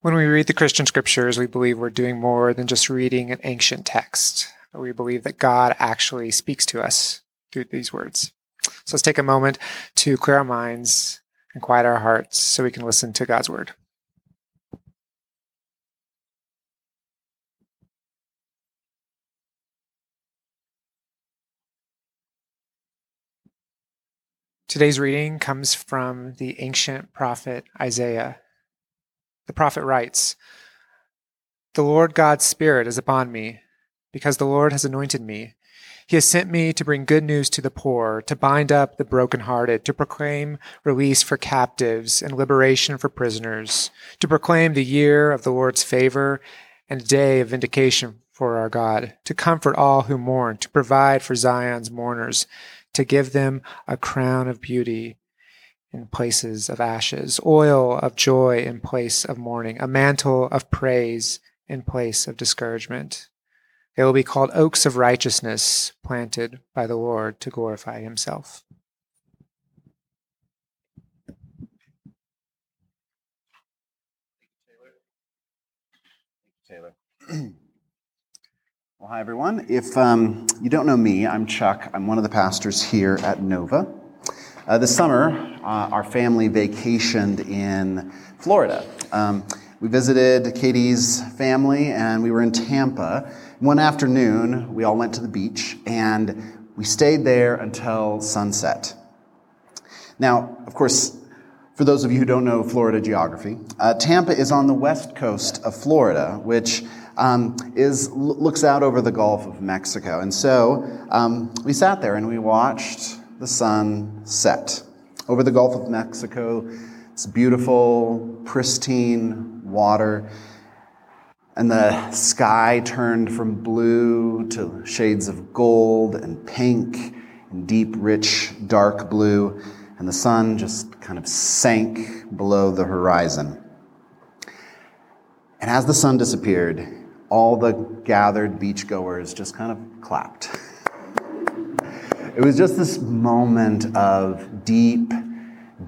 When we read the Christian scriptures, we believe we're doing more than just reading an ancient text. We believe that God actually speaks to us through these words. So let's take a moment to clear our minds and quiet our hearts so we can listen to God's word. Today's reading comes from the ancient prophet Isaiah. The prophet writes, The Lord God's Spirit is upon me, because the Lord has anointed me. He has sent me to bring good news to the poor, to bind up the brokenhearted, to proclaim release for captives and liberation for prisoners, to proclaim the year of the Lord's favor and a day of vindication for our God, to comfort all who mourn, to provide for Zion's mourners, to give them a crown of beauty in places of ashes, oil of joy in place of mourning, a mantle of praise in place of discouragement. They will be called oaks of righteousness, planted by the Lord to glorify himself. Taylor. well, hi, everyone. If um, you don't know me, I'm Chuck. I'm one of the pastors here at Nova. Uh, this summer, uh, our family vacationed in Florida. Um, we visited Katie's family and we were in Tampa. One afternoon, we all went to the beach and we stayed there until sunset. Now, of course, for those of you who don't know Florida geography, uh, Tampa is on the west coast of Florida, which um, is looks out over the Gulf of Mexico. And so um, we sat there and we watched the sun set. Over the Gulf of Mexico, it's beautiful, pristine water. And the sky turned from blue to shades of gold and pink and deep, rich, dark blue. And the sun just kind of sank below the horizon. And as the sun disappeared, all the gathered beachgoers just kind of clapped. It was just this moment of deep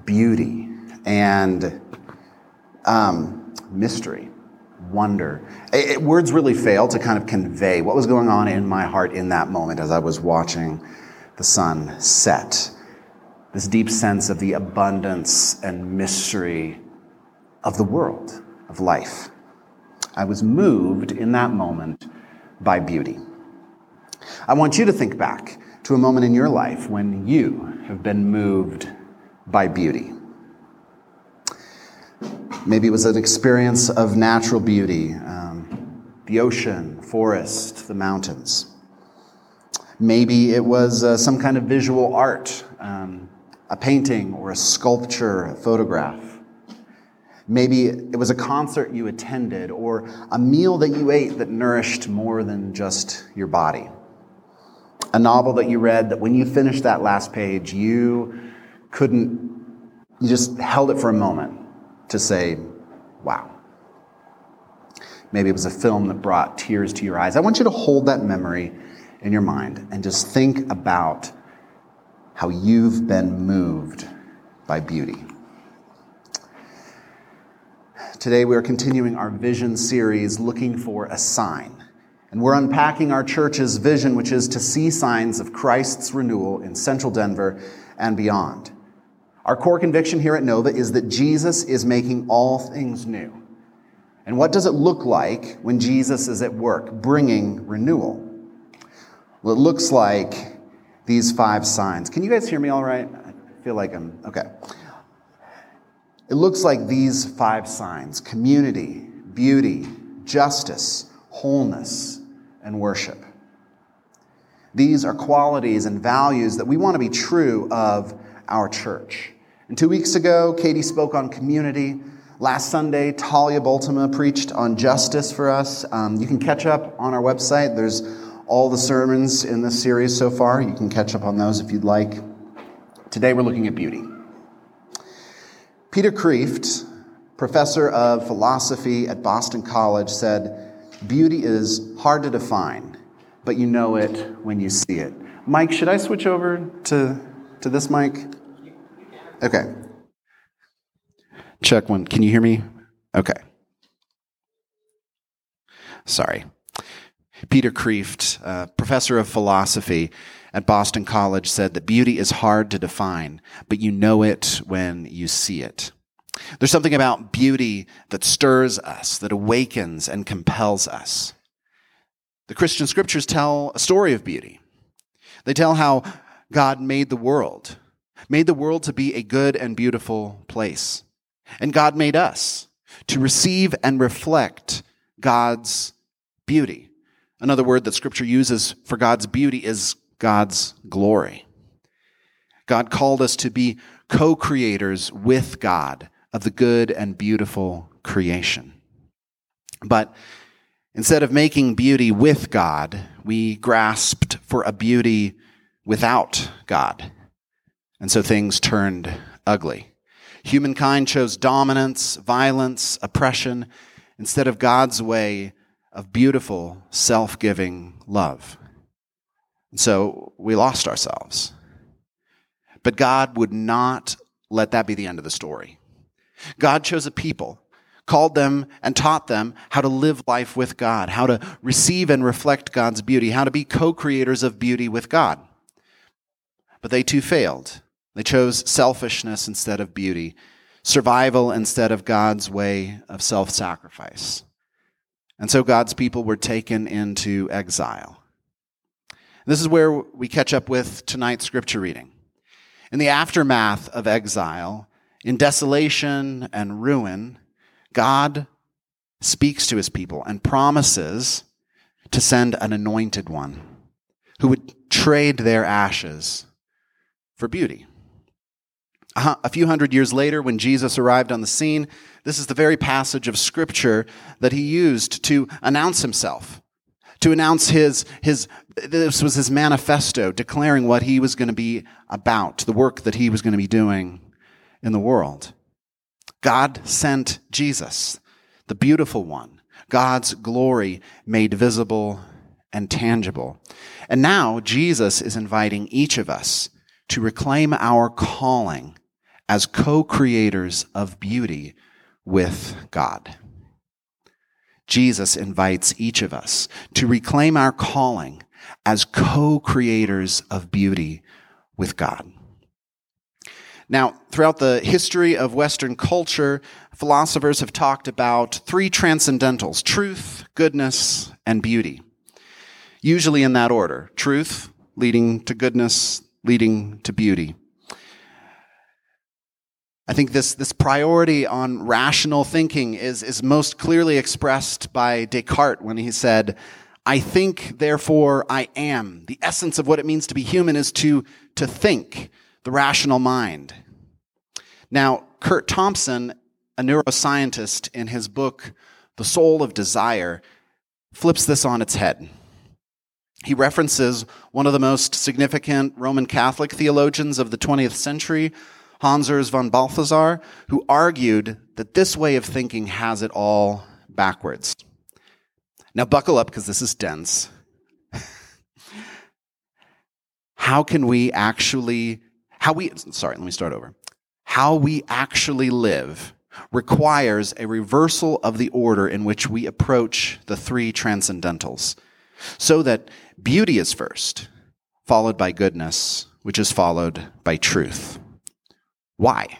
beauty and um, mystery, wonder. It, it, words really fail to kind of convey what was going on in my heart in that moment as I was watching the sun set. This deep sense of the abundance and mystery of the world, of life. I was moved in that moment by beauty. I want you to think back to a moment in your life when you have been moved by beauty. Maybe it was an experience of natural beauty, um, the ocean, forest, the mountains. Maybe it was uh, some kind of visual art, um, a painting or a sculpture, a photograph. Maybe it was a concert you attended or a meal that you ate that nourished more than just your body a novel that you read that when you finished that last page, you couldn't, you just held it for a moment to say, wow. Maybe it was a film that brought tears to your eyes. I want you to hold that memory in your mind and just think about how you've been moved by beauty. Today, we are continuing our vision series looking for a sign. And we're unpacking our church's vision, which is to see signs of Christ's renewal in central Denver and beyond. Our core conviction here at Nova is that Jesus is making all things new. And what does it look like when Jesus is at work bringing renewal? Well, it looks like these five signs. Can you guys hear me all right? I feel like I'm okay. It looks like these five signs community, beauty, justice, wholeness, and worship. These are qualities and values that we want to be true of our church. And two weeks ago, Katie spoke on community. Last Sunday, Talia Bultema preached on justice for us. Um, you can catch up on our website. There's all the sermons in this series so far. You can catch up on those if you'd like. Today, we're looking at beauty. Peter Kreeft, professor of philosophy at Boston College, said, Beauty is hard to define, but you know it when you see it. Mike, should I switch over to, to this mic? Okay. Check one. Can you hear me? Okay. Sorry. Peter Kreeft, uh, professor of philosophy at Boston College, said that beauty is hard to define, but you know it when you see it. There's something about beauty that stirs us, that awakens and compels us. The Christian scriptures tell a story of beauty. They tell how God made the world, made the world to be a good and beautiful place. And God made us to receive and reflect God's beauty. Another word that scripture uses for God's beauty is God's glory. God called us to be co creators with God of the good and beautiful creation. But instead of making beauty with God, we grasped for a beauty without God. And so things turned ugly. Humankind chose dominance, violence, oppression, instead of God's way of beautiful, self giving love. And so we lost ourselves. But God would not let that be the end of the story. God chose a people, called them and taught them how to live life with God, how to receive and reflect God's beauty, how to be co creators of beauty with God. But they too failed. They chose selfishness instead of beauty, survival instead of God's way of self sacrifice. And so God's people were taken into exile. This is where we catch up with tonight's scripture reading. In the aftermath of exile, in desolation and ruin, God speaks to his people and promises to send an anointed one who would trade their ashes for beauty. A few hundred years later, when Jesus arrived on the scene, this is the very passage of scripture that he used to announce himself, to announce his, his, this was his manifesto declaring what he was going to be about, the work that he was going to be doing in the world. God sent Jesus, the beautiful one, God's glory made visible and tangible. And now Jesus is inviting each of us to reclaim our calling as co creators of beauty with God. Jesus invites each of us to reclaim our calling as co creators of beauty with God. Now, throughout the history of Western culture, philosophers have talked about three transcendentals truth, goodness, and beauty. Usually in that order truth leading to goodness, leading to beauty. I think this, this priority on rational thinking is, is most clearly expressed by Descartes when he said, I think, therefore I am. The essence of what it means to be human is to, to think, the rational mind. Now, Curt Thompson, a neuroscientist, in his book, The Soul of Desire, flips this on its head. He references one of the most significant Roman Catholic theologians of the 20th century, Hans Urs von Balthasar, who argued that this way of thinking has it all backwards. Now, buckle up because this is dense. how can we actually, how we, sorry, let me start over. How we actually live requires a reversal of the order in which we approach the three transcendentals, so that beauty is first, followed by goodness, which is followed by truth. Why?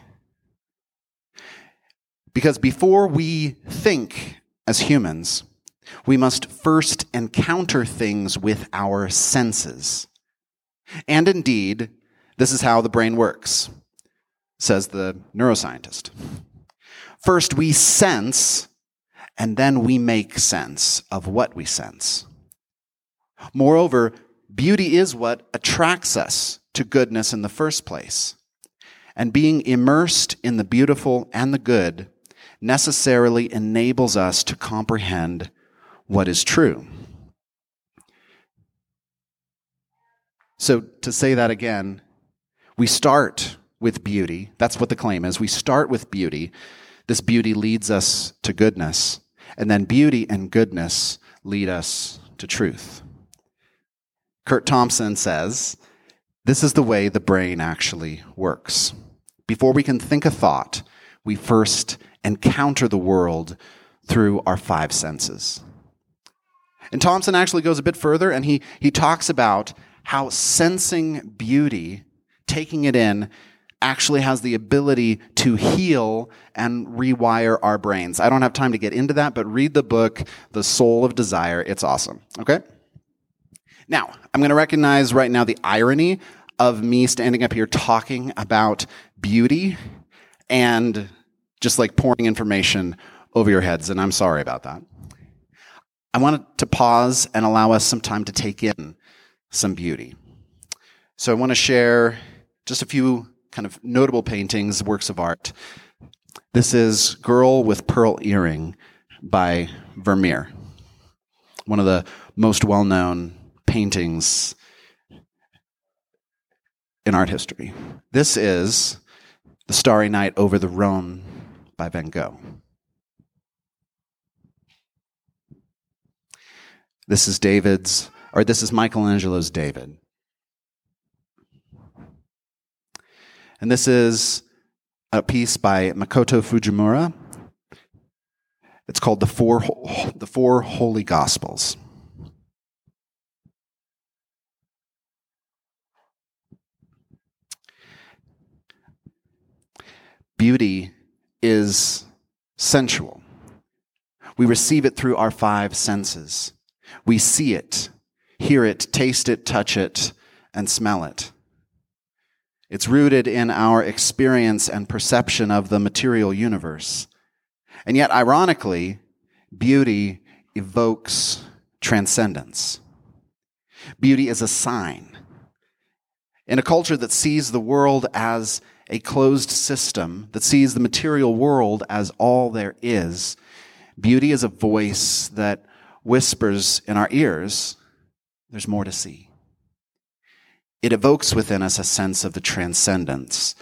Because before we think as humans, we must first encounter things with our senses. And indeed, this is how the brain works, says the neuroscientist. First, we sense, and then we make sense of what we sense. Moreover, beauty is what attracts us to goodness in the first place and being immersed in the beautiful and the good necessarily enables us to comprehend what is true. So, to say that again, we start with beauty. That's what the claim is. We start with beauty. This beauty leads us to goodness. And then beauty and goodness lead us to truth. Curt Thompson says, This is the way the brain actually works. Before we can think a thought, we first encounter the world through our five senses. And Thompson actually goes a bit further and he, he talks about how sensing beauty, taking it in, actually has the ability to heal and rewire our brains. I don't have time to get into that, but read the book, The Soul of Desire. It's awesome. Okay? Now, I'm going to recognize right now the irony of me standing up here talking about beauty and just like pouring information over your heads, and I'm sorry about that. I wanted to pause and allow us some time to take in some beauty. So I want to share just a few kind of notable paintings, works of art. This is Girl with Pearl Earring by Vermeer, one of the most well known paintings in art history. This is The Starry Night over the Rhone by Van Gogh. This is David's, or this is Michelangelo's David. And this is a piece by Makoto Fujimura. It's called The Four, the Four Holy Gospels. Beauty is sensual. We receive it through our five senses. We see it, hear it, taste it, touch it, and smell it. It's rooted in our experience and perception of the material universe. And yet, ironically, beauty evokes transcendence. Beauty is a sign. In a culture that sees the world as a closed system, that sees the material world as all there is, beauty is a voice that whispers in our ears, there's more to see it evokes within us a sense of the transcendence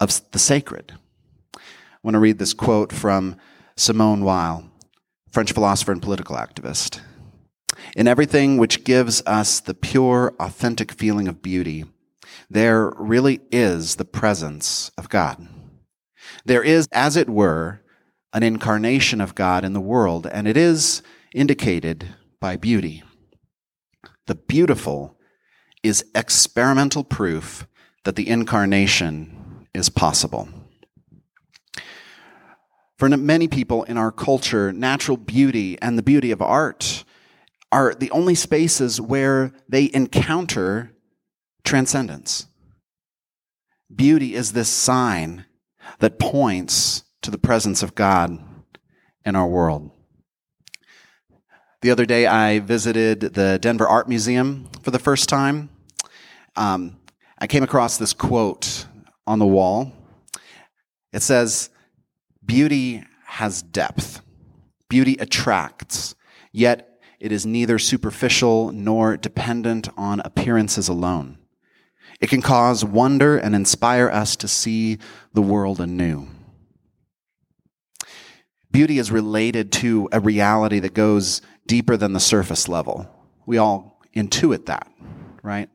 of the sacred. I want to read this quote from Simone Weil, French philosopher and political activist. In everything which gives us the pure, authentic feeling of beauty, there really is the presence of God. There is, as it were, an incarnation of God in the world, and it is indicated by beauty. The beautiful is experimental proof that the incarnation is possible. For many people in our culture, natural beauty and the beauty of art are the only spaces where they encounter transcendence. Beauty is this sign that points to the presence of God in our world. The other day, I visited the Denver Art Museum for the first time um, I came across this quote on the wall. It says, Beauty has depth, beauty attracts, yet it is neither superficial nor dependent on appearances alone. It can cause wonder and inspire us to see the world anew. Beauty is related to a reality that goes deeper than the surface level. We all intuit that, right?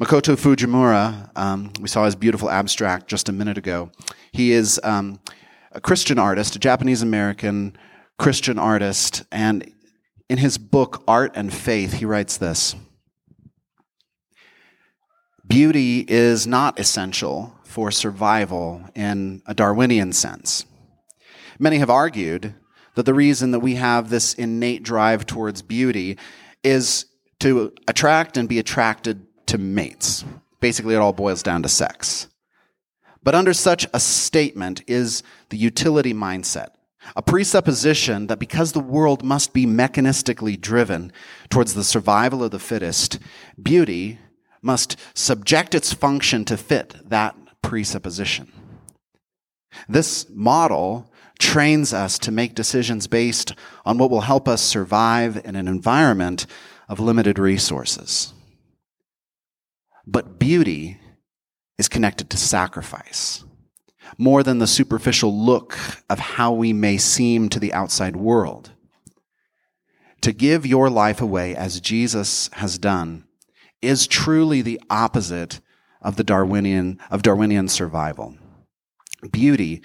Makoto Fujimura, um, we saw his beautiful abstract just a minute ago. He is um, a Christian artist, a Japanese American Christian artist, and in his book, Art and Faith, he writes this Beauty is not essential for survival in a Darwinian sense. Many have argued that the reason that we have this innate drive towards beauty is to attract and be attracted to mates. Basically, it all boils down to sex. But under such a statement is the utility mindset, a presupposition that because the world must be mechanistically driven towards the survival of the fittest, beauty must subject its function to fit that presupposition. This model trains us to make decisions based on what will help us survive in an environment of limited resources. But beauty is connected to sacrifice. More than the superficial look of how we may seem to the outside world. To give your life away as Jesus has done is truly the opposite of the Darwinian, of Darwinian survival. Beauty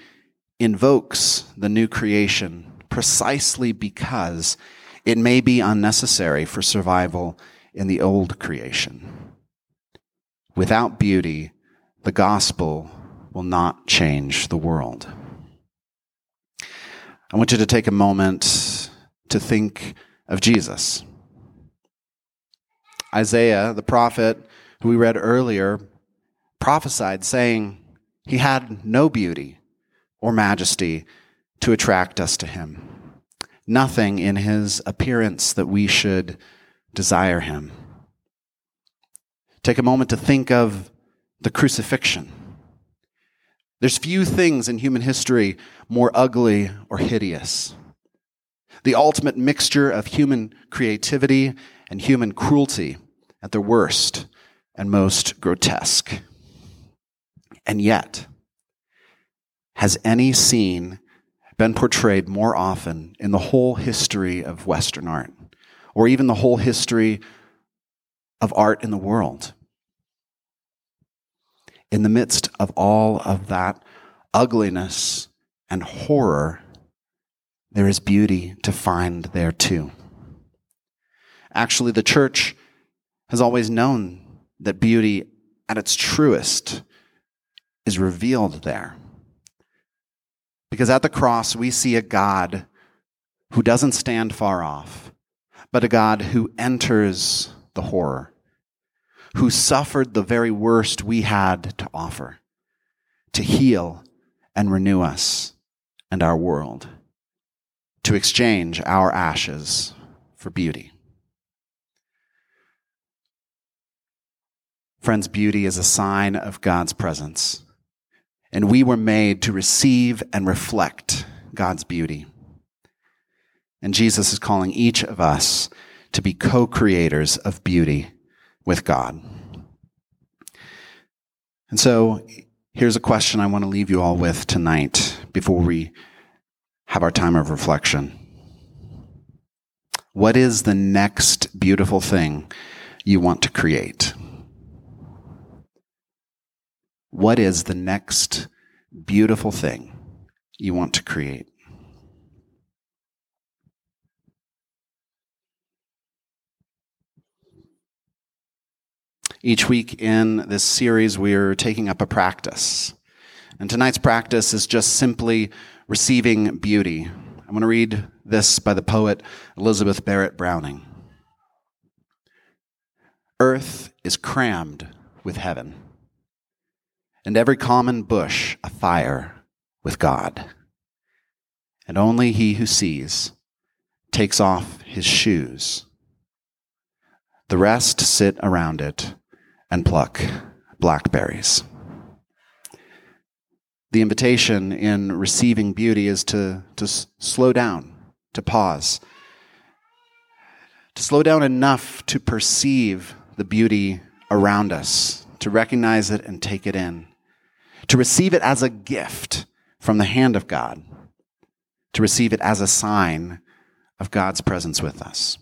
invokes the new creation precisely because It may be unnecessary for survival in the old creation. Without beauty, the gospel will not change the world. I want you to take a moment to think of Jesus. Isaiah, the prophet who we read earlier, prophesied saying he had no beauty or majesty to attract us to him, nothing in his appearance that we should desire him. Take a moment to think of the crucifixion. There's few things in human history more ugly or hideous. The ultimate mixture of human creativity and human cruelty at their worst and most grotesque. And yet, has any scene been portrayed more often in the whole history of Western art, or even the whole history of art in the world? In the midst of all of that ugliness and horror, there is beauty to find there too. Actually, the church has always known that beauty at its truest is revealed there. Because at the cross, we see a God who doesn't stand far off, but a God who enters the horror, who suffered the very worst we had to offer to heal and renew us and our world, to exchange our ashes for beauty. Friends, beauty is a sign of God's presence. And we were made to receive and reflect God's beauty. And Jesus is calling each of us to be co creators of beauty with God. And so here's a question I want to leave you all with tonight before we have our time of reflection. What is the next beautiful thing you want to create? What is the next beautiful thing you want to create? Each week in this series, we're taking up a practice. And tonight's practice is just simply receiving beauty. I'm going to read this by the poet Elizabeth Barrett Browning. Earth is crammed with heaven and every common bush afire with God. And only he who sees takes off his shoes. The rest sit around it and pluck blackberries. The invitation in receiving beauty is to, to slow down, to pause, to slow down enough to perceive the beauty around us, to recognize it and take it in to receive it as a gift from the hand of God, to receive it as a sign of God's presence with us.